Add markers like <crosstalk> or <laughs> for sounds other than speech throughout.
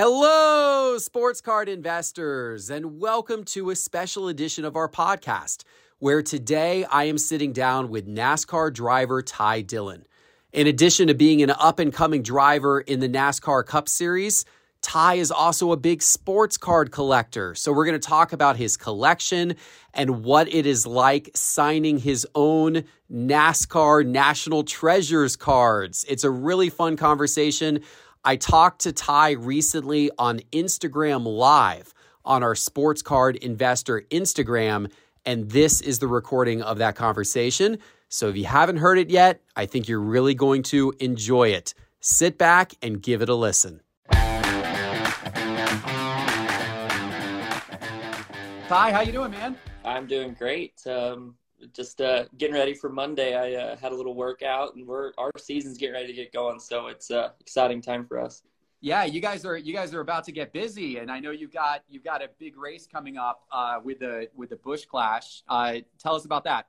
Hello, sports card investors, and welcome to a special edition of our podcast, where today I am sitting down with NASCAR driver Ty Dillon. In addition to being an up and coming driver in the NASCAR Cup Series, Ty is also a big sports card collector. So, we're going to talk about his collection and what it is like signing his own NASCAR National Treasures cards. It's a really fun conversation. I talked to Ty recently on Instagram Live on our Sports Card Investor Instagram, and this is the recording of that conversation. So if you haven't heard it yet, I think you're really going to enjoy it. Sit back and give it a listen. Ty, how you doing, man? I'm doing great. Um, just uh, getting ready for Monday. I uh, had a little workout, and we're our season's getting ready to get going. So it's an uh, exciting time for us. Yeah, you guys are you guys are about to get busy, and I know you've got you've got a big race coming up uh, with the with the Busch Clash. Uh, tell us about that.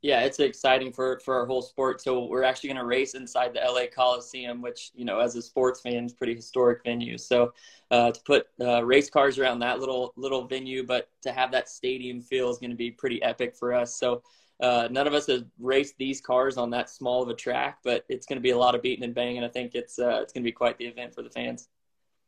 Yeah, it's exciting for for our whole sport. So we're actually going to race inside the LA Coliseum, which you know, as a sports fan, is pretty historic venue. So uh, to put uh, race cars around that little little venue, but to have that stadium feel is going to be pretty epic for us. So uh, none of us have raced these cars on that small of a track, but it's going to be a lot of beating and banging. I think it's uh, it's going to be quite the event for the fans.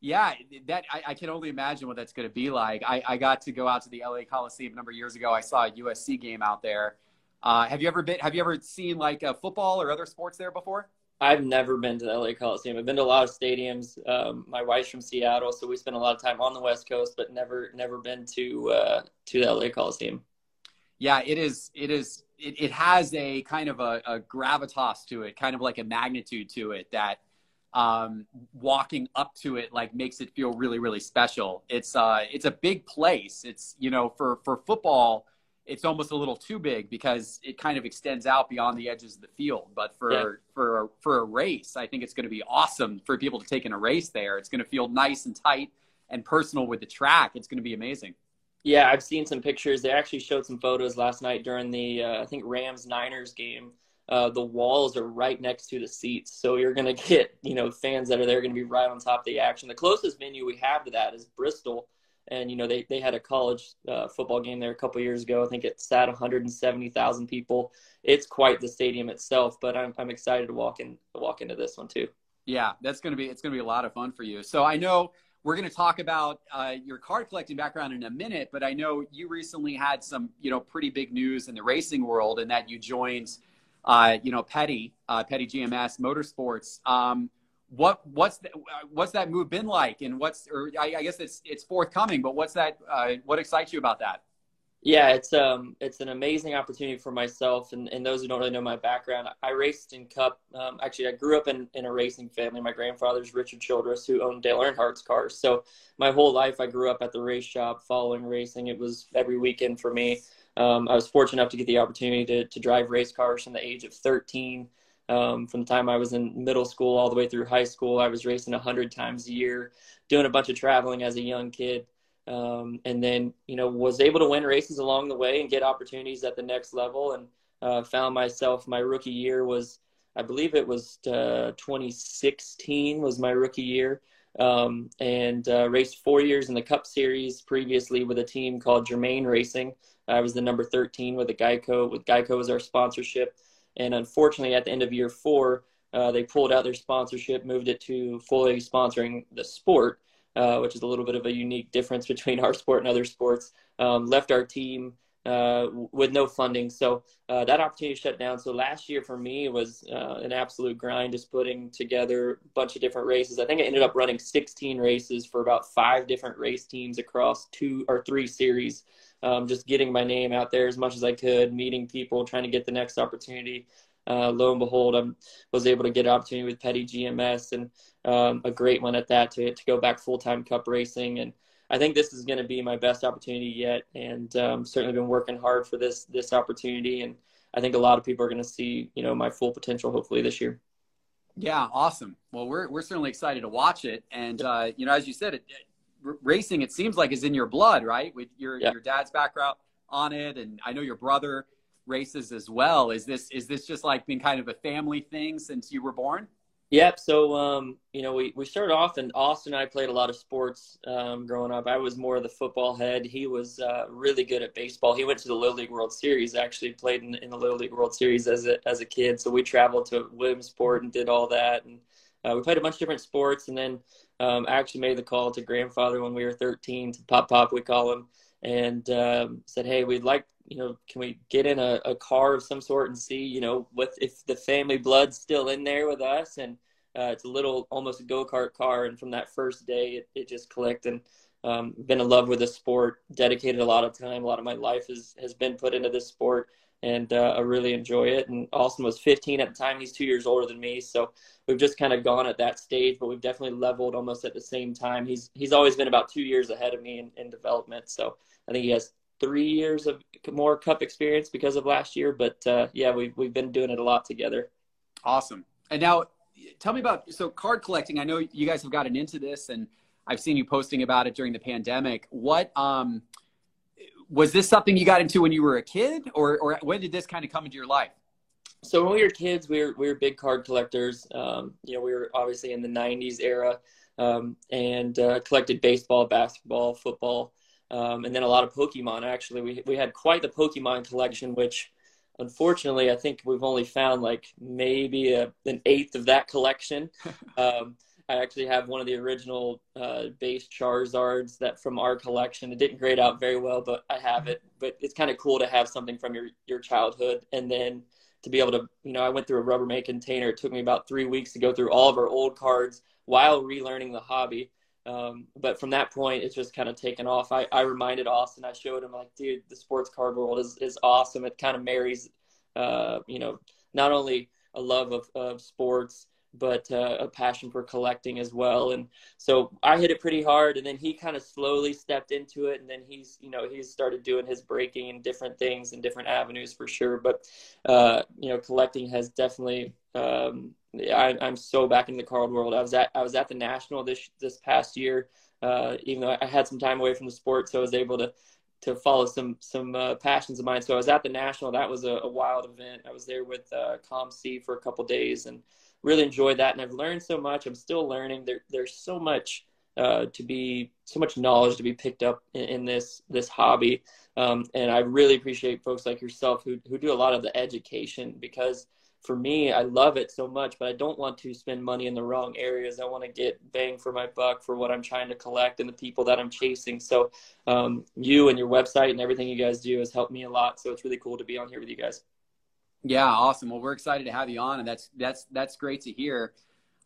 Yeah, that I, I, can only imagine what that's going to be like. I, I got to go out to the LA Coliseum a number of years ago. I saw a USC game out there uh, have you ever been? Have you ever seen like uh, football or other sports there before? I've never been to the LA Coliseum. I've been to a lot of stadiums. Um, my wife's from Seattle, so we spend a lot of time on the West Coast, but never never been to uh, to the LA Coliseum. Yeah, it is. It is. It, it has a kind of a, a gravitas to it, kind of like a magnitude to it that um, walking up to it like makes it feel really really special. It's uh it's a big place. It's you know for for football it's almost a little too big because it kind of extends out beyond the edges of the field. But for yeah. for for a race, I think it's going to be awesome for people to take in a race there. It's going to feel nice and tight and personal with the track. It's going to be amazing. Yeah, I've seen some pictures. They actually showed some photos last night during the uh, I think Rams Niners game. Uh, the walls are right next to the seats, so you're going to get you know fans that are there going to be right on top of the action. The closest venue we have to that is Bristol and you know they, they had a college uh, football game there a couple years ago. I think it sat 170,000 people. It's quite the stadium itself, but I'm I'm excited to walk in walk into this one too. Yeah, that's gonna be it's gonna be a lot of fun for you. So I know we're to talk about uh, your card collecting background in a minute, but I know you recently had some, you know, pretty big news in the racing world, and that you joined, uh, you know, Petty, uh, Petty GMS Motorsports. Um, what what's the, what's that move been like, and what's or I, I guess it's it's forthcoming, but what's that? Uh, what excites you about that? Yeah, it's um it's an amazing opportunity for myself and, and those who don't really know my background. I raced in Cup. Um, actually, I grew up in, in a racing family. My grandfather's Richard Childress, who owned Dale Earnhardt's cars. So my whole life, I grew up at the race shop, following racing. It was every weekend for me. Um, I was fortunate enough to get the opportunity to to drive race cars from the age of 13 um, from the time I was in middle school all the way through high school, I was racing 100 times a year, doing a bunch of traveling as a young kid. Um, and then, you know, was able to win races along the way and get opportunities at the next level. And uh, found myself, my rookie year was, I believe it was uh, 2016 was my rookie year. Um, and uh, raced four years in the Cup Series previously with a team called Germain Racing. I was the number 13 with a Geico, with Geico as our sponsorship. And unfortunately, at the end of year four, uh, they pulled out their sponsorship, moved it to fully sponsoring the sport, uh, which is a little bit of a unique difference <laughs> between our sport and other sports. Um, left our team uh, with no funding, so uh, that opportunity shut down. So last year for me was uh, an absolute grind, just putting together a bunch of different races. I think I ended up running 16 races for about five different race teams across two or three series um, just getting my name out there as much as I could, meeting people, trying to get the next opportunity. Uh, lo and behold, I was able to get an opportunity with Petty GMS and um, a great one at that to, to go back full time cup racing. And I think this is going to be my best opportunity yet. And um, certainly been working hard for this this opportunity. And I think a lot of people are going to see you know my full potential hopefully this year. Yeah, awesome. Well, we're we're certainly excited to watch it. And uh, you know, as you said, it, racing it seems like is in your blood right with your yeah. your dad's background on it and i know your brother races as well is this is this just like been kind of a family thing since you were born Yep. So, um, you know, we, we started off, and Austin and I played a lot of sports um, growing up. I was more of the football head. He was uh, really good at baseball. He went to the Little League World Series. Actually, played in, in the Little League World Series as a as a kid. So we traveled to Williamsport and did all that, and uh, we played a bunch of different sports. And then um, I actually made the call to grandfather when we were 13 to Pop Pop, we call him, and um, said, "Hey, we'd like." You know, can we get in a, a car of some sort and see, you know, what if the family blood's still in there with us? And uh, it's a little almost a go kart car, and from that first day, it, it just clicked. And um, been in love with the sport. Dedicated a lot of time. A lot of my life has has been put into this sport, and uh, I really enjoy it. And Austin was 15 at the time. He's two years older than me, so we've just kind of gone at that stage. But we've definitely leveled almost at the same time. He's he's always been about two years ahead of me in, in development. So I think he has three years of more cup experience because of last year. But uh, yeah, we've we've been doing it a lot together. Awesome. And now tell me about so card collecting. I know you guys have gotten into this, and I've seen you posting about it during the pandemic. What um, was this something you got into when you were a kid, or or when did this kind of come into your life? So when we were kids, we were we were big card collectors. Um, you know, we were obviously in the '90s era, um, and uh, collected baseball, basketball, football, um, and then a lot of Pokemon. Actually, we we had quite the Pokemon collection, which unfortunately, I think we've only found like maybe a, an eighth of that collection. <laughs> um, I actually have one of the original uh, base Charizards that from our collection. It didn't grade out very well, but I have it. But it's kind of cool to have something from your your childhood, and then to be able to, you know, I went through a Rubbermaid container. It took me about three weeks to go through all of our old cards while relearning the hobby. Um, but from that point, it's just kind of taken off. I, I reminded Austin, I showed him like, dude, the sports card world is, is awesome. It kind of marries, uh, you know, not only a love of, of sports, but uh, a passion for collecting as well. And so I hit it pretty hard, and then he kind of slowly stepped into it, and then he's, you know, he's started doing his breaking and different things and different avenues for sure. But uh, you know, collecting has definitely um, I, am so back in the card world. I was at I was at the national this this past year. Uh, even though I had some time away from the sport, so I was able to to follow some some uh, passions of mine. So I was at the national. That was a, a wild event. I was there with uh, COMC for a couple days and really enjoyed that. And I've learned so much. I'm still learning. There there's so much uh, to be so much knowledge to be picked up in, in this this hobby. Um, and I really appreciate folks like yourself who who do a lot of the education because for me, I love it so much, but I don't want to spend money in the wrong areas. I want to get bang for my buck for what I'm trying to collect and the people that I'm chasing. So, um, you and your website and everything you guys do has helped me a lot. So it's really cool to be on here with you guys. Yeah, awesome. Well, we're excited to have you on, and that's that's that's great to hear.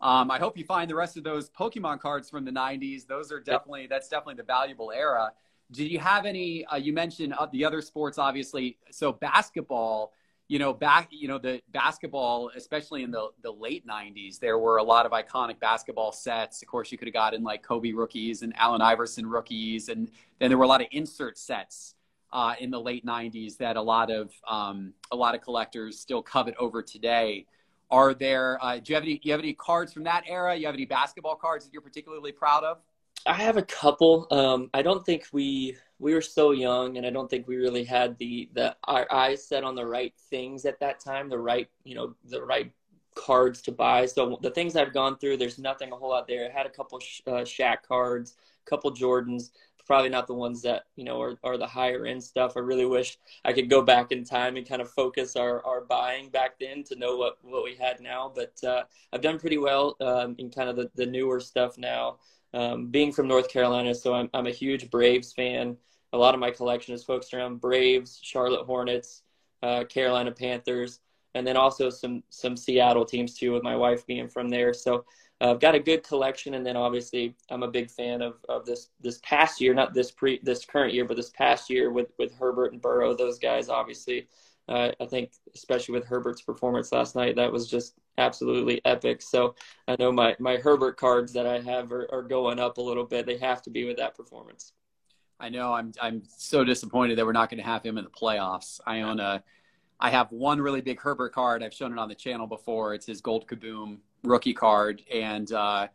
Um, I hope you find the rest of those Pokemon cards from the '90s. Those are definitely that's definitely the valuable era. Did you have any? Uh, you mentioned uh, the other sports, obviously. So basketball you know, back, you know, the basketball, especially in the, the late 90s, there were a lot of iconic basketball sets. Of course, you could have gotten like Kobe rookies and Allen Iverson rookies. And then there were a lot of insert sets uh, in the late 90s that a lot of, um, a lot of collectors still covet over today. Are there, uh, do you have any, you have any cards from that era? You have any basketball cards that you're particularly proud of? I have a couple. Um, I don't think we we were so young, and I don't think we really had the the our eyes set on the right things at that time, the right you know the right cards to buy. So the things I've gone through, there's nothing a whole lot there. I had a couple uh, Shaq cards, a couple Jordans, probably not the ones that you know are, are the higher end stuff. I really wish I could go back in time and kind of focus our, our buying back then to know what what we had now. But uh, I've done pretty well um, in kind of the, the newer stuff now um, being from North Carolina, so I'm, I'm a huge Braves fan. A lot of my collection is focused around Braves, Charlotte Hornets, uh, Carolina Panthers, and then also some some Seattle teams too. With my wife being from there, so I've got a good collection. And then obviously, I'm a big fan of, of this this past year, not this pre this current year, but this past year with with Herbert and Burrow. Those guys, obviously, uh, I think especially with Herbert's performance last night, that was just absolutely epic. So I know my my Herbert cards that I have are, are going up a little bit. They have to be with that performance. I know. I'm I'm so disappointed that we're not going to have him in the playoffs. I own a. I have one really big Herbert card. I've shown it on the channel before. It's his Gold Kaboom rookie card, and uh,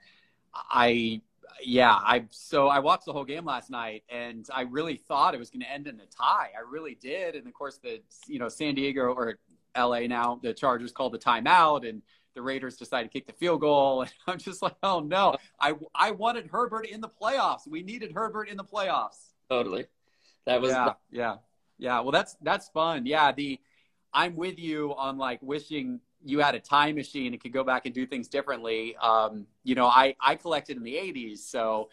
I yeah, I so I watched the whole game last night, and I really thought it was going to end in a tie. I really did, and of course the you know San Diego or L.A. now the Chargers called the timeout, and the Raiders decided to kick the field goal. <laughs> And I'm just like, oh no, I, I wanted Herbert in the playoffs. We needed Herbert in the playoffs. Totally. That was, yeah, the- yeah, yeah. Well, that's, that's fun. Yeah. The, I'm with you on like wishing you had a time machine and could go back and do things differently. Um, you know, I, I collected in the 80s. So,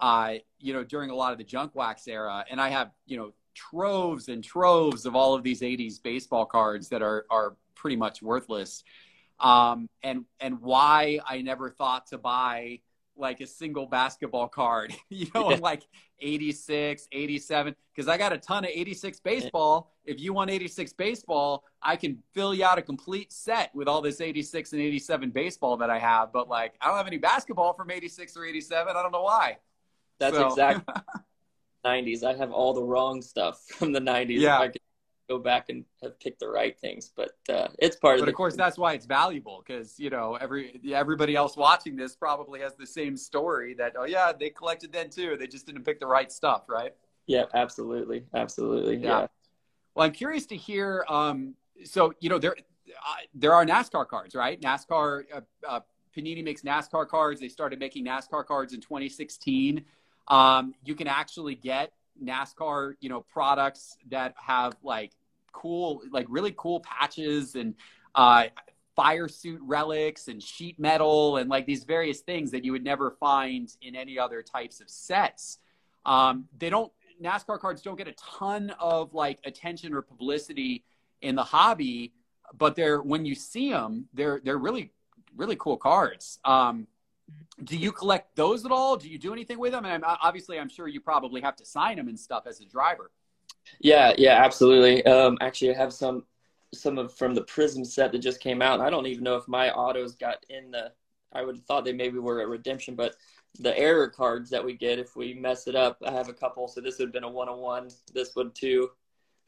uh, you know, during a lot of the junk wax era, and I have, you know, troves and troves of all of these 80s baseball cards that are, are pretty much worthless. Um, and, and why I never thought to buy like a single basketball card, <laughs> you know, yeah. like 86, 87, because I got a ton of 86 baseball. If you want 86 baseball, I can fill you out a complete set with all this 86 and 87 baseball that I have. But like, I don't have any basketball from 86 or 87. I don't know why. That's so. exactly 90s. <laughs> I have all the wrong stuff from the 90s. Yeah go back and have picked the right things. But uh, it's part but of. But of course, that's why it's valuable because you know every everybody else watching this probably has the same story that oh yeah they collected then too they just didn't pick the right stuff right. Yeah, absolutely, absolutely. Yeah. yeah. Well, I'm curious to hear. Um, so you know there uh, there are NASCAR cards, right? NASCAR. Uh, uh, Panini makes NASCAR cards. They started making NASCAR cards in 2016. Um, you can actually get NASCAR, you know, products that have like cool, like really cool patches and uh, fire suit relics and sheet metal and like these various things that you would never find in any other types of sets. Um, they don't NASCAR cards don't get a ton of like attention or publicity in the hobby, but they're when you see them, they're they're really really cool cards. Um, do you collect those at all? Do you do anything with them? And I'm, obviously, I'm sure you probably have to sign them and stuff as a driver. Yeah, yeah, absolutely. Um, actually, I have some some of from the Prism set that just came out. I don't even know if my autos got in the. I would have thought they maybe were a redemption, but the error cards that we get if we mess it up, I have a couple. So this would have been a one on one. This would too.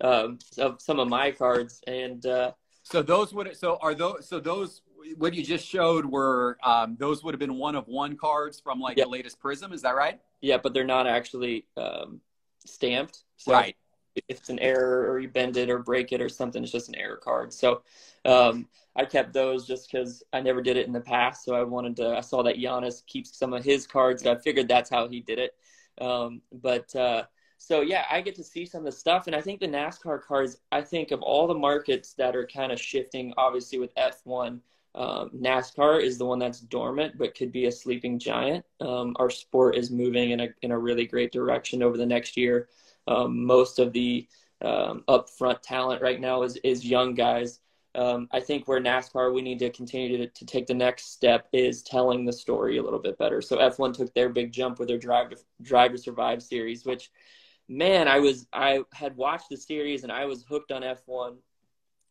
Um, of some of my cards and. Uh, so those would so are those so those what you just showed were um, those would have been one of one cards from like the latest Prism. Is that right? Yeah, but they're not actually um, stamped. So right. If it's an error or you bend it or break it or something, it's just an error card. So um, I kept those just because I never did it in the past. So I wanted to. I saw that Giannis keeps some of his cards. I figured that's how he did it. Um, but uh, so yeah, I get to see some of the stuff, and I think the NASCAR cars. I think of all the markets that are kind of shifting, obviously with F1 um, NASCAR is the one that's dormant but could be a sleeping giant. Um, our sport is moving in a in a really great direction over the next year. Um, most of the um, upfront talent right now is is young guys. Um, I think where NASCAR we need to continue to, to take the next step is telling the story a little bit better. So F1 took their big jump with their Drive to Drive to Survive series, which man, I was I had watched the series and I was hooked on F1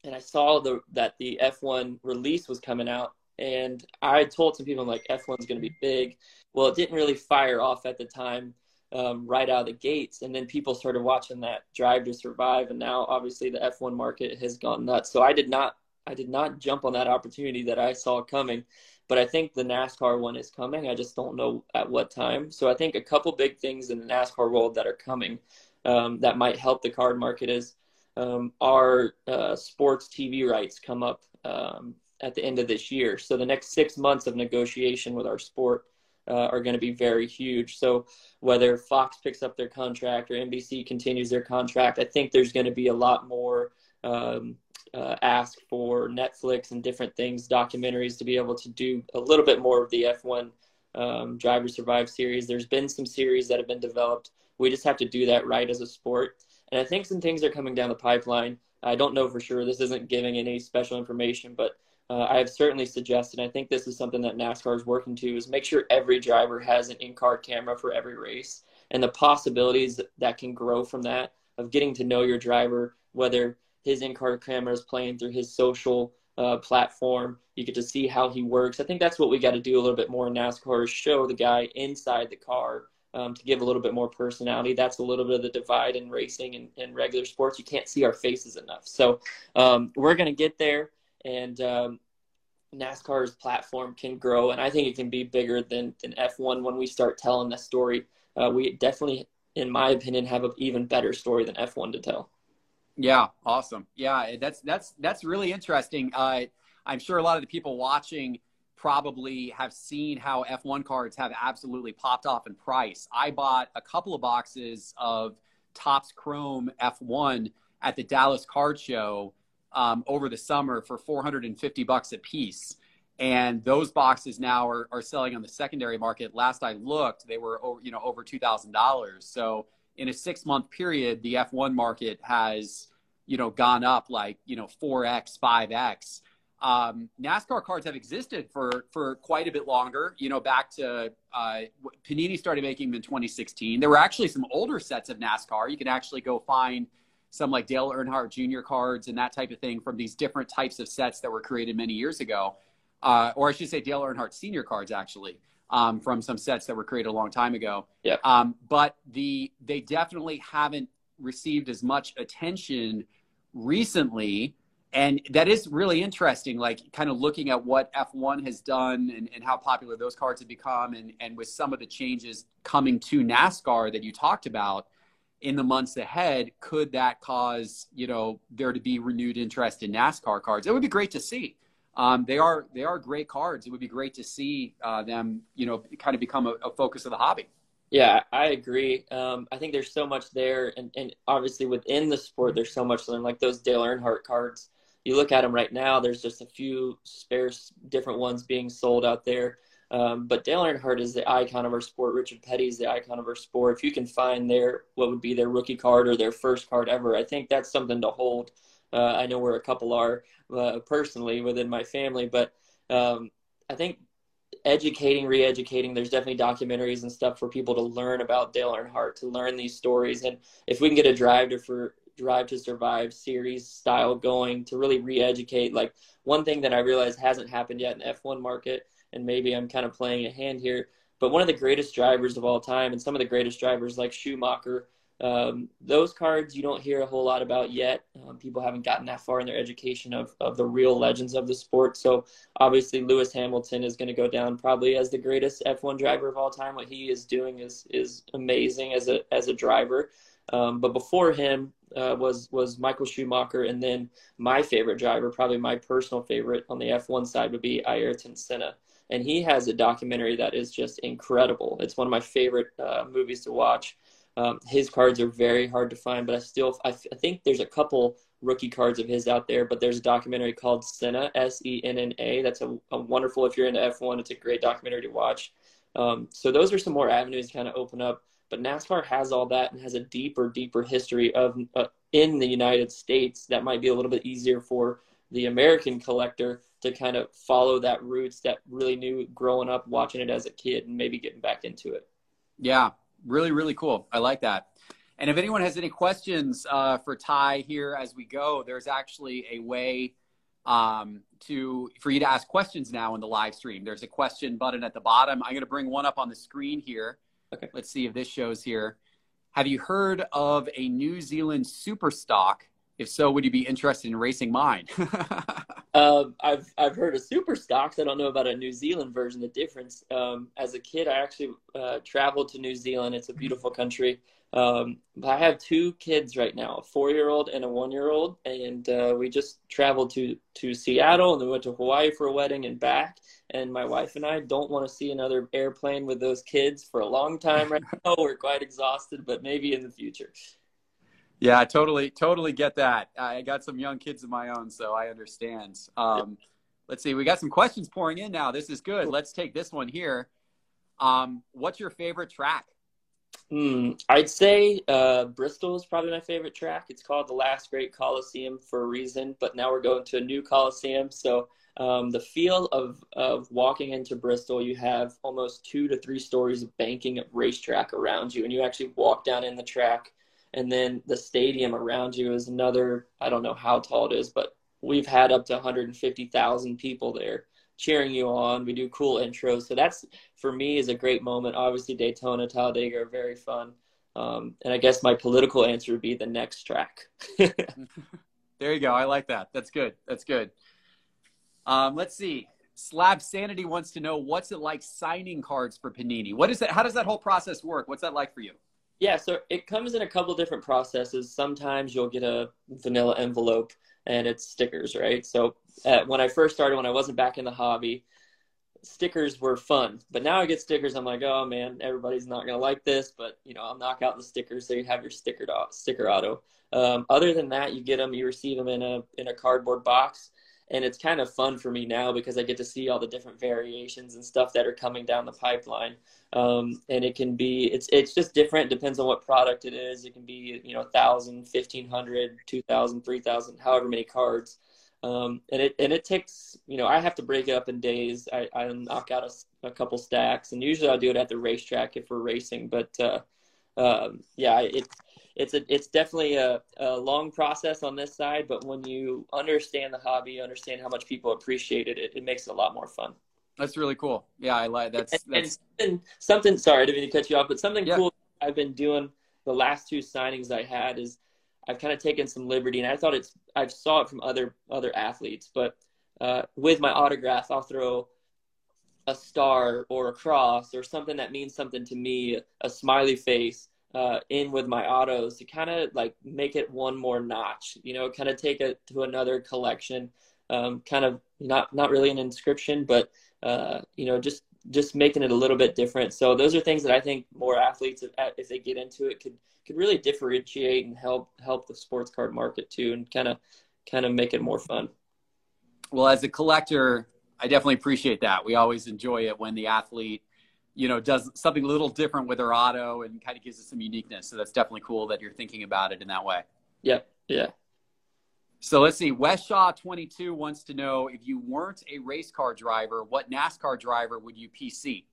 and I saw the that the F1 release was coming out, and I told some people I'm like F1's going to be big. Well, it didn't really fire off at the time, um, right out of the gates, and then people started watching that Drive to Survive, and now obviously the F1 market has gone nuts. So I did not I did not jump on that opportunity that I saw coming, but I think the NASCAR one is coming. I just don't know at what time. So I think a couple big things in the NASCAR world that are coming um, that might help the card market is um, our uh, sports TV rights come up um, at the end of this year. So the next six months of negotiation with our sport uh, are going to be very huge. So whether Fox picks up their contract or NBC continues their contract, I think there's going to be a lot more um, uh, ask for Netflix and different things, documentaries to be able to do a little bit more of the F1 um, Driver Survive series. There's been some series that have been developed. We just have to do that right as a sport. And I think some things are coming down the pipeline. I don't know for sure. This isn't giving any special information, but uh, I have certainly suggested. I think this is something that NASCAR is working to: is make sure every driver has an in-car camera for every race, and the possibilities that can grow from that of getting to know your driver, whether his in-car camera is playing through his social uh, platform. You get to see how he works. I think that's what we got to do a little bit more in NASCAR: is show the guy inside the car um, to give a little bit more personality. That's a little bit of the divide in racing and, and regular sports. You can't see our faces enough. So um, we're going to get there, and um, NASCAR's platform can grow, and I think it can be bigger than, than F1 when we start telling the story. Uh, we definitely, in my opinion, have an even better story than F1 to tell. Yeah, awesome. Yeah, that's that's that's really interesting. Uh, I'm sure a lot of the people watching probably have seen how F1 cards have absolutely popped off in price. I bought a couple of boxes of Topps Chrome F1 at the Dallas Card Show um, over the summer for 450 bucks a piece. And those boxes now are, are selling on the secondary market. Last I looked, they were over, you know over two thousand dollars. So in a six month period, the F1 market has you know gone up like you know 4x, 5x um, NASCAR cards have existed for for quite a bit longer. You know, back to uh, Panini started making them in 2016. There were actually some older sets of NASCAR. You can actually go find some like Dale Earnhardt Jr. cards and that type of thing from these different types of sets that were created many years ago, uh, or I should say Dale Earnhardt Senior cards actually. Um, from some sets that were created a long time ago. Yeah. Um, but the they definitely haven't received as much attention recently and that is really interesting like kind of looking at what f1 has done and, and how popular those cards have become and, and with some of the changes coming to nascar that you talked about in the months ahead could that cause you know there to be renewed interest in nascar cards it would be great to see um, they are they are great cards it would be great to see uh, them you know kind of become a, a focus of the hobby yeah, I agree. Um, I think there's so much there, and, and obviously within the sport, there's so much. Like those Dale Earnhardt cards, you look at them right now, there's just a few sparse different ones being sold out there. Um, but Dale Earnhardt is the icon of our sport. Richard Petty is the icon of our sport. If you can find their what would be their rookie card or their first card ever, I think that's something to hold. Uh, I know where a couple are uh, personally within my family, but um, I think educating, re-educating. There's definitely documentaries and stuff for people to learn about Dale Earnhardt, to learn these stories, and if we can get a drive to for Drive to Survive series style going to really re-educate. Like one thing that I realize hasn't happened yet in F1 market, and maybe I'm kind of playing a hand here, but one of the greatest drivers of all time, and some of the greatest drivers like Schumacher, um, those cards you don't hear a whole lot about yet. Um, people haven't gotten that far in their education of, of the real legends of the sport. So obviously Lewis Hamilton is going to go down probably as the greatest F1 driver of all time. What he is doing is is amazing as a as a driver. Um, but before him, uh, was was Michael Schumacher, and then my favorite driver, probably my personal favorite on the F1 side, would be Ayrton Senna. And he has a documentary that is just incredible. It's one of my favorite uh, movies to watch. Um, his cards are very hard to find, but I still I, think there's a couple rookie cards of his out there. But there's a documentary called Senna, S E N N A. That's a, a, wonderful. If you're into F1, it's a great documentary to watch. Um, so those are some more avenues kind of open up but NASCAR has all that and has a deeper, deeper history of uh, in the United States that might be a little bit easier for the American collector to kind of follow that roots that really knew growing up watching it as a kid and maybe getting back into it. Yeah, really, really cool. I like that. And if anyone has any questions uh, for Ty here as we go, there's actually a way um, to for you to ask questions now in the live stream. There's a question button at the bottom. I'm going to bring one up on the screen here. Okay. Let's see if this shows here. Have you heard of a New Zealand super stock? If so, would you be interested in racing mine? um, <laughs> I've I've heard of super stocks. I don't know about a New Zealand version. The difference. Um, as a kid, I actually uh, traveled to New Zealand. It's a beautiful country. Um, I have two kids right now, a four-year-old and a one-year-old, and uh, we just traveled to to Seattle and then went to Hawaii for a wedding and back. And my wife and I don't want to see another airplane with those kids for a long time right <laughs> now. We're quite exhausted, but maybe in the future. Yeah, I totally, totally get that. I got some young kids of my own, so I understand. Um, let's see, we got some questions pouring in now. This is good. Let's take this one here. Um, what's your favorite track? Hmm, I'd say uh, Bristol is probably my favorite track. It's called the Last Great Coliseum for a reason, but now we're going to a new Coliseum. So um, the feel of, of walking into Bristol, you have almost two to three stories of banking of racetrack around you, and you actually walk down in the track. And then the stadium around you is another, I don't know how tall it is, but we've had up to 150,000 people there cheering you on. We do cool intros. So that's for me is a great moment. Obviously Daytona, Talladega are very fun. Um, and I guess my political answer would be the next track. <laughs> there you go. I like that. That's good. That's good. Um, let's see. Slab Sanity wants to know what's it like signing cards for Panini? What is that? How does that whole process work? What's that like for you? Yeah, so it comes in a couple different processes. Sometimes you'll get a vanilla envelope and it's stickers, right? So uh, when I first started, when I wasn't back in the hobby, stickers were fun. But now I get stickers, I'm like, oh man, everybody's not gonna like this, but you know, I'll knock out the stickers so you have your sticker sticker auto. Um, other than that, you get them, you receive them in a in a cardboard box, and it's kind of fun for me now because I get to see all the different variations and stuff that are coming down the pipeline. Um, and it can be it's it's just different. Depends on what product it is. It can be you know thousand, fifteen hundred, two thousand, three thousand, however many cards. Um, and it and it takes you know I have to break it up in days. I, I knock out a, a couple stacks, and usually I'll do it at the racetrack if we're racing. But uh, um, yeah, it it's a it's definitely a, a long process on this side. But when you understand the hobby, understand how much people appreciate it, it, it makes it a lot more fun. That's really cool. Yeah, I like that's and, that's and something. Sorry, I didn't mean to cut you off, but something yeah. cool I've been doing the last two signings I had is I've kind of taken some liberty, and I thought it's I saw it from other other athletes, but uh, with my autograph, I'll throw a star or a cross or something that means something to me, a smiley face uh, in with my autos to kind of like make it one more notch, you know, kind of take it to another collection. Um, kind of not not really an inscription, but uh, you know, just just making it a little bit different. So those are things that I think more athletes, if, if they get into it, could could really differentiate and help help the sports card market too, and kind of kind of make it more fun. Well, as a collector, I definitely appreciate that. We always enjoy it when the athlete, you know, does something a little different with their auto and kind of gives it some uniqueness. So that's definitely cool that you're thinking about it in that way. Yeah, yeah. So let's see. Westshaw 22 wants to know if you weren't a race car driver, what NASCAR driver would you PC?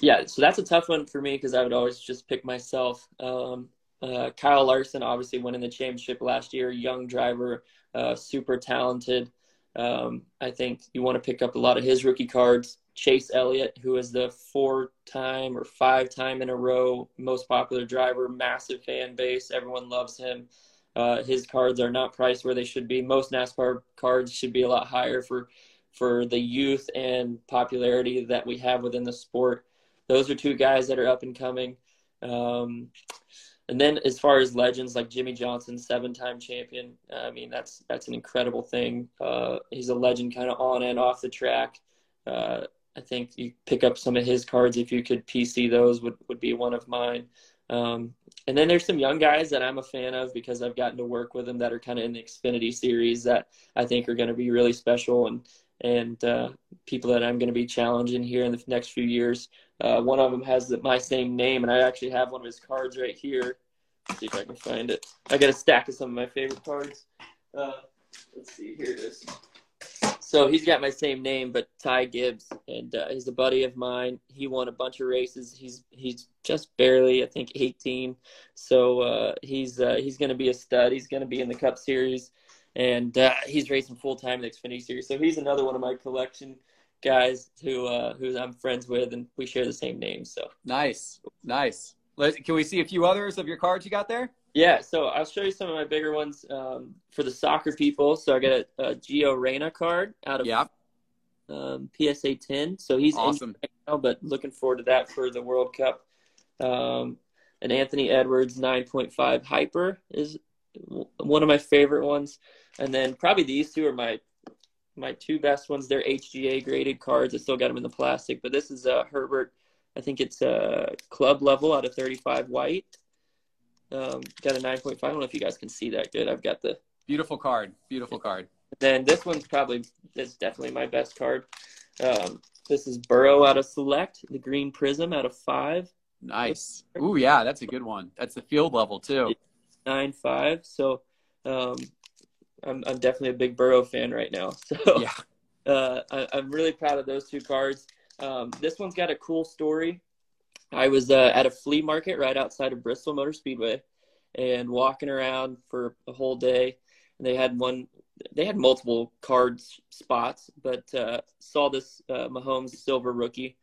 Yeah, so that's a tough one for me because I would always just pick myself. Um, uh, Kyle Larson obviously winning the championship last year, young driver, uh, super talented. Um, I think you want to pick up a lot of his rookie cards. Chase Elliott, who is the four time or five time in a row most popular driver, massive fan base. Everyone loves him. Uh, his cards are not priced where they should be. Most NASCAR cards should be a lot higher for for the youth and popularity that we have within the sport. Those are two guys that are up and coming. Um, and then as far as legends like Jimmie Johnson, seven-time champion, I mean that's that's an incredible thing. Uh, he's a legend, kind of on and off the track. Uh, I think you pick up some of his cards if you could PC those would would be one of mine. Um, and then there's some young guys that I'm a fan of because I've gotten to work with them that are kind of in the Xfinity series that I think are going to be really special and and uh, people that I'm going to be challenging here in the next few years. Uh, one of them has my same name, and I actually have one of his cards right here. Let's see if I can find it. I got a stack of some of my favorite cards. Uh, let's see, here it is. So he's got my same name, but Ty Gibbs, and uh, he's a buddy of mine. He won a bunch of races. He's he's just barely, I think, 18. So uh, he's uh, he's going to be a stud. He's going to be in the Cup Series, and uh, he's racing full time in the Xfinity Series. So he's another one of my collection guys who uh, who I'm friends with, and we share the same name. So nice, nice. Can we see a few others of your cards you got there? Yeah, so I'll show you some of my bigger ones um, for the soccer people. So I got a, a Gio Reyna card out of yeah. um, PSA 10. So he's awesome, right now, but looking forward to that for the World Cup. Um, and Anthony Edwards 9.5 Hyper is one of my favorite ones. And then probably these two are my my two best ones. They're HGA graded cards. I still got them in the plastic, but this is a uh, Herbert. I think it's a uh, club level out of 35 white um, got a 9.5. I don't know if you guys can see that good. I've got the beautiful card. Beautiful card. Then this one's probably is definitely my best card. Um, this is Burrow out of Select, the Green Prism out of five. Nice. Ooh, yeah, that's a good one. That's the field level too. Nine five. So, um, I'm I'm definitely a big Burrow fan right now. <laughs> So yeah, uh, I, am really proud of those two cards. Um, this one's got a cool story. I was uh, at a flea market right outside of Bristol Motor Speedway and walking around for a whole day. And they had one, they had multiple card spots, but uh, saw this uh, Mahomes silver rookie.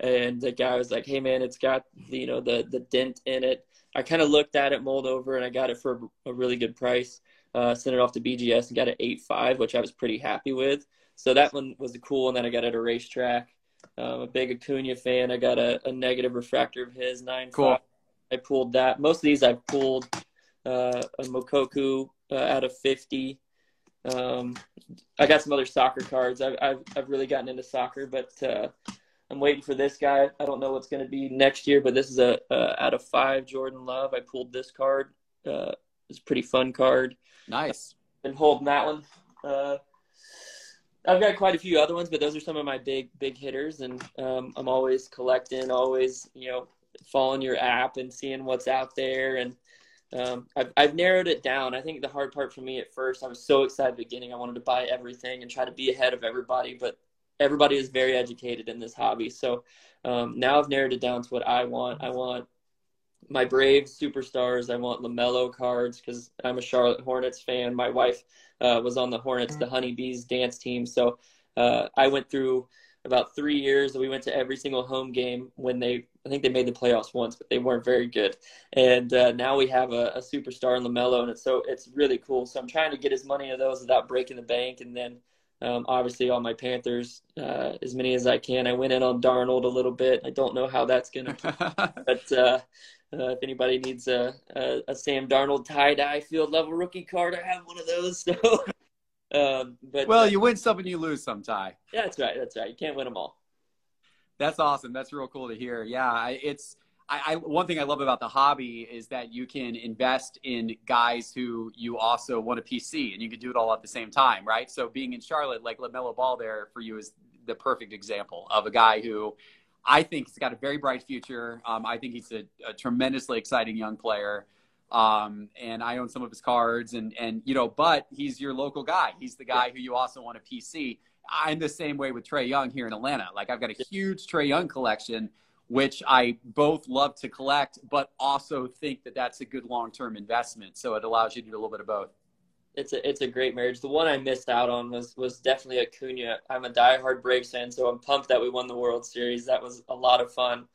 And the guy was like, "Hey man, it's got you know the the dent in it." I kind of looked at it, mulled over, and I got it for a really good price. Uh, sent it off to BGS and got an eight five, which I was pretty happy with. So that one was cool and then I got it at a racetrack. I'm a big Acuna fan. I got a, a negative refractor of his nine cool. I pulled that. Most of these I've pulled uh, a Moukoko uh, out of 50. Um, I got some other soccer cards. I've, I've, I've really gotten into soccer, but uh, I'm waiting for this guy. I don't know what's going to be next year, but this is a, a, out of five Jordan Love. I pulled this card. Uh, it's a pretty fun card. Nice. Been holding that one. I've got quite a few other ones, but those are some of my big big hitters, and um, I'm always collecting, always you know following your app and seeing what's out there, and um, I've, I've narrowed it down. I think the hard part for me at first, I was so excited beginning. I wanted to buy everything and try to be ahead of everybody, but everybody is very educated in this hobby. So um, now I've narrowed it down to what I want. I want my Braves superstars. I want LaMelo cards because I'm a Charlotte Hornets fan. My wife uh, was on the Hornets, the Honeybees dance team. So uh, I went through about three years. We went to every single home game when they, I think they made the playoffs once, but they weren't very good. And uh, now we have a, a superstar in LaMelo, and it's so it's really cool. So I'm trying to get as many of those without breaking the bank, and then um, obviously, all my Panthers, uh, as many as I can. I went in on Darnold a little bit. I don't know how that's going <laughs> to, but uh, uh, if anybody needs a, a, a Sam Darnold tie dye field level rookie card, I have one of those. <laughs> So, um, but well, uh, you win some and you lose some, Ty. Yeah, that's right. That's right. You can't win them all. That's awesome. That's real cool to hear. Yeah, it's I, I, one thing I love about the hobby is that you can invest in guys who you also want a PC, and you can do it all at the same time, right? So being in Charlotte, like Lamelo Ball, there for you is the perfect example of a guy who I think he's got a very bright future. Um, I think he's a, a, tremendously exciting young player. Um, and I own some of his cards, and and you know, but he's your local guy. He's the guy who you also want a PC. I'm the same way with Trae Young here in Atlanta. Like I've got a huge Trae Young collection which I both love to collect, but also think that that's a good long term investment. So it allows you to do a little bit of both. It's a it's a great marriage. The one I missed out on was was definitely Acuna. I'm a diehard Braves fan, so I'm pumped that we won the World Series. That was a lot of fun.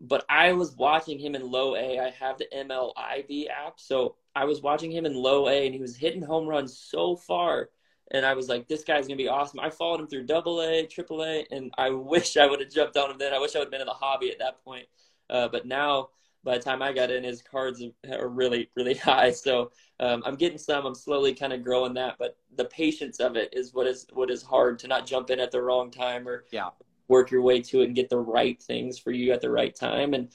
But I was watching him in low A. I have the MiLB app, so I was watching him in low A, and he was hitting home runs so far and I was like, this guy's gonna be awesome. I followed him through Double A, Triple A, and I <laughs> wish I would have jumped on him then. I wish I would have been in the hobby at that point. Uh, but now, by the time I got in, his cards are really, really <laughs> high. So um, I'm getting some. I'm slowly kind of growing that, but the patience of it is what is what is hard to not jump in at the wrong time or yeah. work your way to it and get the right things for you at the right time. And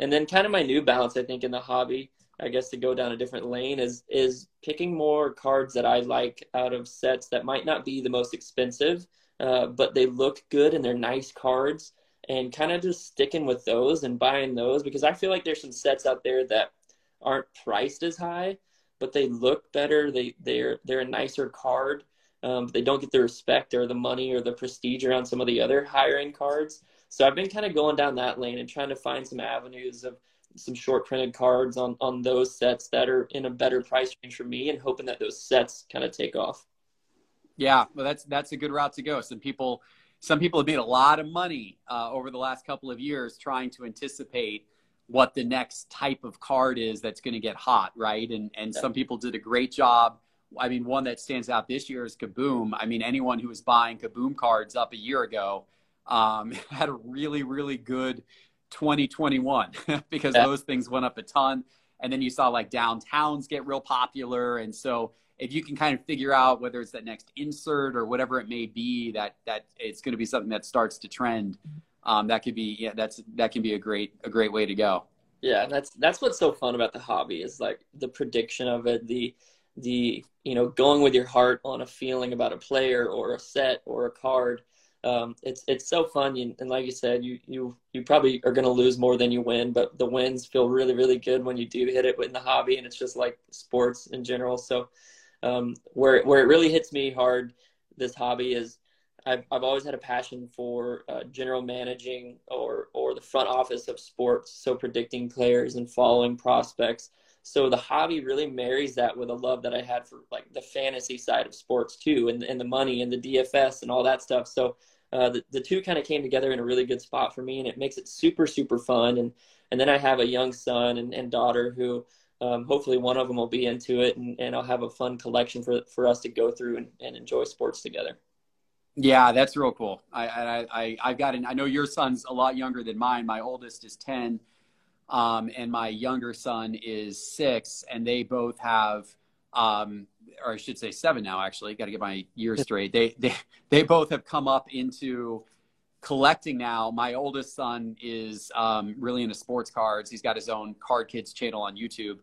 and then kind of my new balance, I think, in the hobby I guess to go down a different lane is is picking more cards that I like out of sets that might not be the most expensive, uh, but they look good and they're nice cards, and kind of just sticking with those and buying those because I feel like there's some sets out there that aren't priced as high, but they look better. They they're they're a nicer card. Um, they don't get the respect or the money or the prestige around some of the other higher end cards. So I've been kind of going down that lane and trying to find some avenues of some short printed cards on on those sets that are in a better price range for me and hoping that those sets kind of take off yeah well that's that's a good route to go some people some people have made a lot of money uh, over the last couple of years trying to anticipate what the next type of card is that's going to get hot right and and yeah. some people did a great job i mean one that stands out this year is kaboom i mean anyone who was buying kaboom cards up a year ago um, <laughs> had a really really good 2021 <laughs> because yeah. those things went up a ton. And then you saw like downtowns get real popular. And so if you can kind of figure out whether it's that next insert or whatever it may be, that that it's going to be something that starts to trend. Um, that could be yeah, that's that can be a great a great way to go. Yeah, that's that's what's so fun about the hobby is like the prediction of it, the the you know going with your heart on a feeling about a player or a set or a card um, it's it's so fun. You, and like you said, you you you probably are going to lose more than you win, but the wins feel really really good when you do hit it in the hobby, and it's just like sports in general. So um, where where it really hits me hard, this hobby is. I've, I've always had a passion for uh, general managing or or the front office of sports, so predicting players and following prospects. So the hobby really marries that with a love that I had for like the fantasy side of sports too, and and the money and the DFS and all that stuff. So uh, the, the two kind of came together in a really good spot for me and it makes it super super fun and and then i have a young son and, and daughter who um, hopefully one of them will be into it and, and i'll have a fun collection for, for us to go through and, and enjoy sports together yeah that's real cool i i, I i've got an i know your son's a lot younger than mine my oldest is 10 um, and my younger son is six, and they both have, um, or I should say seven now. Actually, got to get my years straight. They they they both have come up into collecting now. My oldest son is um, really into sports cards. He's got his own Card Kids channel on YouTube,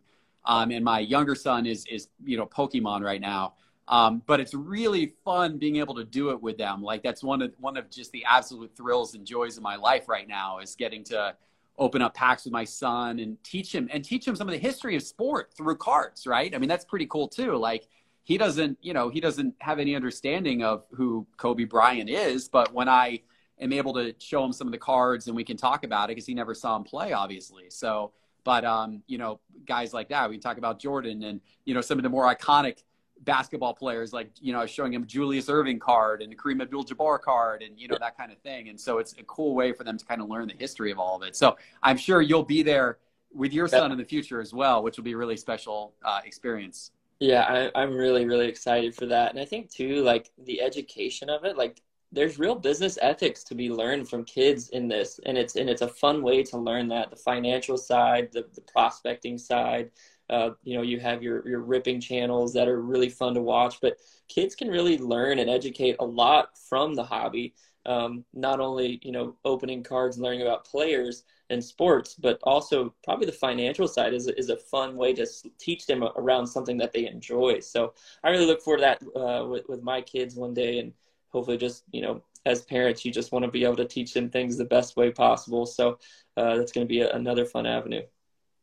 um, and my younger son is is you know Pokemon right now. Um, but it's really fun being able to do it with them. Like that's one of one of just the absolute thrills and joys of my life right now is getting to open up packs with my son and teach him and teach him some of the history of sport through cards. Right? I mean that's pretty cool too. Like he doesn't you know he doesn't have any understanding of who Kobe Bryant is, but when I am able to show him some of the cards and we can talk about it because he never saw him play, obviously. So, but um, you know, guys like that, we can talk about Jordan and you know some of the more iconic basketball players like you know showing him Julius Erving card and the Kareem Abdul-Jabbar card and you know that kind of thing. And so it's a cool way for them to kind of learn the history of all of it. So I'm sure you'll be there with your son in the future as well, which will be a really special uh, experience. Yeah, I, I'm really really excited for that, and I think too like the education of it, like there's real business ethics to be learned from kids in this and it's and it's a fun way to learn that the financial side the, the prospecting side uh, you know, you have your your ripping channels that are really fun to watch, but kids can really learn and educate a lot from the hobby. Um, not only you know opening cards learning about players and sports, but also probably the financial side is is a fun way to teach them around something that they enjoy. So I really look forward to that uh, with with my kids one day, and hopefully just you know as parents you just want to be able to teach them things the best way possible. So uh, that's going to be a, another fun avenue.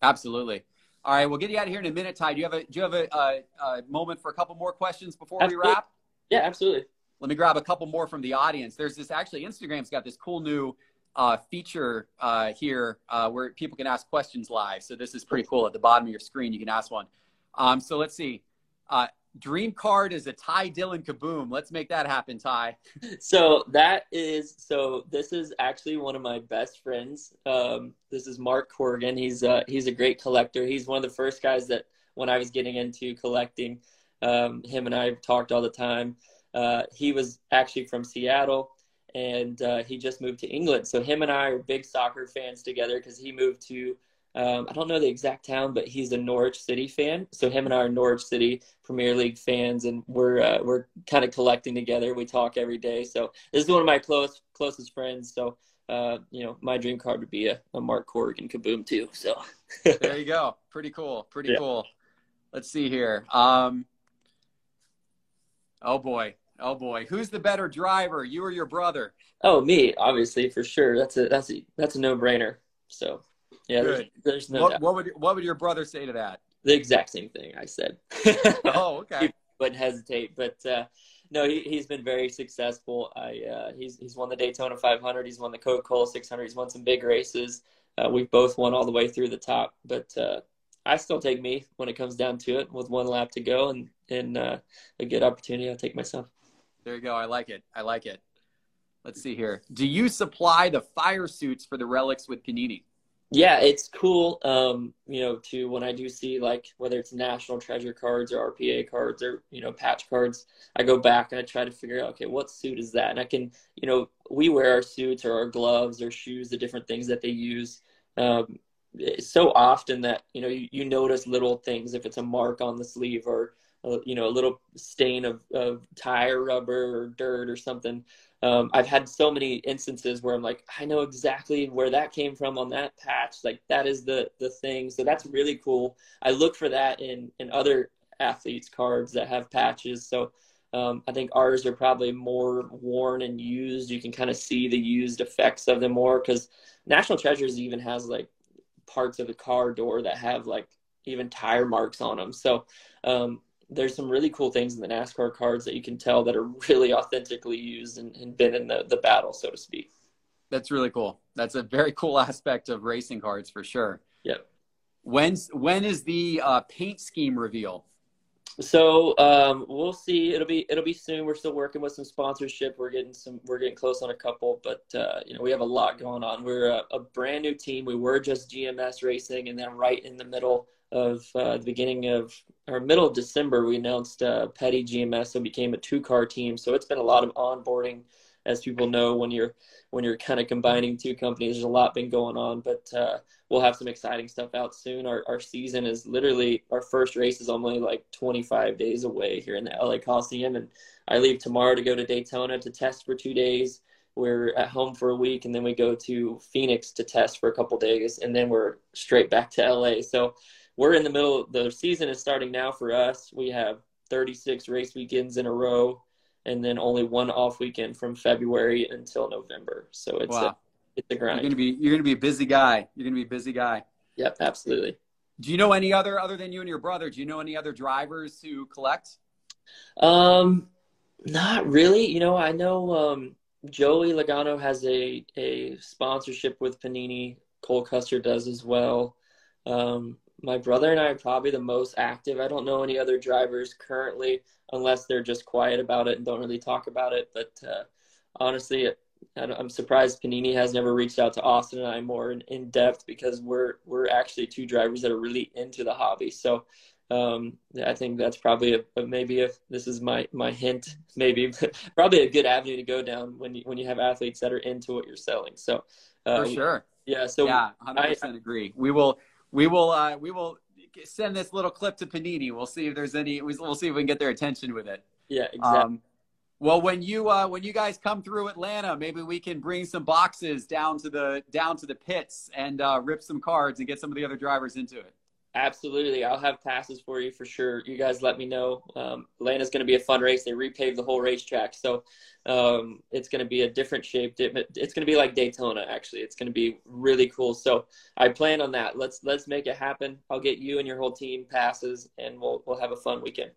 Absolutely. All right, we'll get you out of here in a minute, Ty. Do you have a do you have a, a, a moment for a couple more questions before absolutely. we wrap? Yeah, absolutely. Let me grab a couple more from the audience. There's this actually Instagram's got this cool new uh, feature uh, here uh, where people can ask questions live. So this is pretty cool. At the bottom of your screen, you can ask one. Um, so let's see. Dream card is a Ty Dillon kaboom. Let's make that happen, Ty. <laughs> So that is so. This is actually one of my best friends. Um, this is Mark Corrigan. He's uh, he's a great collector. He's one of the first guys that when I was getting into collecting, um, him and I talked all the time. Uh, he was actually from Seattle and uh, he just moved to England. So him and I are big soccer fans together because he moved to um, I don't know the exact town, but he's a Norwich City fan. So him and I are Norwich City Premier League fans, and we're uh, we're kind of collecting together. We talk every day. So this is one of my close closest friends. So uh, you know, my dream card would be a, a Mark Corrigan Kaboom too. So <laughs> there you go. Pretty cool. Pretty yeah. cool. Let's see here. Um, oh boy. Oh boy. Who's the better driver, you or your brother? Oh, me, obviously, for sure. That's a that's a that's a no brainer. So yeah, there's, there's, no what, doubt. What would what would your brother say to that? The exact same thing I said. <laughs> oh, <laughs> okay. he wouldn't hesitate, but uh, no, he, he's been very successful. I uh, he's he's won the Daytona 500. He's won the Coca Cola 600. He's won some big races. Uh, we've both won all the way through the top, but uh, I still take me when it comes down to it. With one lap to go and and uh, a good opportunity, I'll take myself. There you go. I like it. I like it. Let's see here. Do you supply the fire suits for the relics with Panini? Yeah, it's cool. Um, you know, to when I do see like whether it's national treasure cards or RPA cards or you know patch cards, I go back and I try to figure out okay, what suit is that? And I can, you know, we wear our suits or our gloves or shoes, the different things that they use. Um, so often that you know you, you notice little things if it's a mark on the sleeve or you know a little stain of, of tire rubber or dirt or something um, I've had so many instances where I'm like, I know exactly where that came from on that patch. Like that is the the thing. So that's really cool. I look for that in in other athletes' cards that have patches. So um, I think ours are probably more worn and used. You can kind of see the used effects of them more because National Treasures even has like parts of the car door that have like even tire marks on them. So um, there's some really cool things in the NASCAR cards that you can tell that are really authentically used and, and been in the, the battle, so to speak. That's really cool. That's a very cool <laughs> aspect of racing cards for sure. Yep. When's when is the uh, paint scheme reveal? So um, we'll see. It'll be it'll be soon. We're still working with some sponsorship. We're getting some. We're getting close on a couple, but uh, you know we have a lot going on. We're a, a, brand new team. We were just GMS Racing, and then right in the middle of uh, the beginning of or middle of December, we announced uh, Petty GMS, so became a two car team. So it's been a lot of onboarding as people know, when you're when you're kind of combining two companies, there's a lot been going on. But uh, we'll have some exciting stuff out soon. Our our season is literally our first race is only like 25 days away here in the LA Coliseum, and I leave tomorrow to go to Daytona to test for two days. We're at home for a week, and then we go to Phoenix to test for a couple days, and then we're straight back to LA. So we're in the middle. The season is starting now for us. We have 36 race weekends in a row, and then only one off weekend from February until November. So it's wow. a it's a grind. You're gonna be you're gonna be a busy guy. You're gonna be a busy guy. Yep, absolutely. Do you know any other other than you and your brother? Do you know any other drivers who collect? Um, not really. You know, I know um, Joey Logano has a a sponsorship with Panini. Cole Custer does as well. Um, my brother and I are probably the most active. I don't know any other drivers currently, unless they're just quiet about it and don't really talk about it. But uh, honestly, I'm surprised Panini has never reached out to Austin and I more in, in, depth because we're we're actually two drivers that are really into the hobby. So um, I think that's probably a, a, maybe if this is my my hint, maybe <laughs> probably a good avenue to go down when you when you have athletes that are into what you're selling. So uh, for sure, yeah. So yeah, hundred percent agree. We will we will uh, we will send this little clip to Panini. We'll see if there's any. We'll see if we can get their attention with it. Yeah, exactly. Um, well, when you uh, when you guys come through Atlanta, maybe we can bring some boxes down to the down to the pits and uh, rip some cards and get some of the other drivers into it. Absolutely. I'll have passes for you for sure. You guys let me know. Um, Atlanta's going to be a fun race. They repaved the whole racetrack. So um, it's going to be a different shape. It's going to be like Daytona, actually. It's going to be really cool. So I plan on that. Let's let's make it happen. I'll get you and your whole team passes, and we'll we'll have a fun weekend.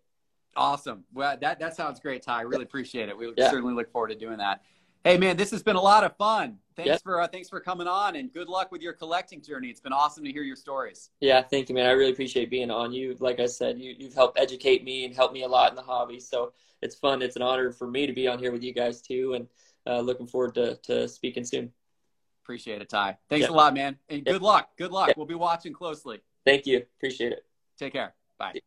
Awesome. Well, that, that sounds great, Ty. I really appreciate it. We yeah. certainly look forward to doing that. Hey, man, this has been a lot of fun. Thanks yep. for uh, thanks for coming on, and good luck with your collecting journey. It's been awesome to hear your stories. Yeah, thank you, man. I really appreciate being on. You, like I said, you you've helped educate me and helped me a lot in the hobby. So it's fun. It's an honor for me to be on here with you guys too, and uh, looking forward to to speaking soon. Appreciate it, Ty. Thanks yep. a lot, man, and yep. good luck. Good luck. We'll be watching closely. Thank you. Appreciate it. Take care. Bye.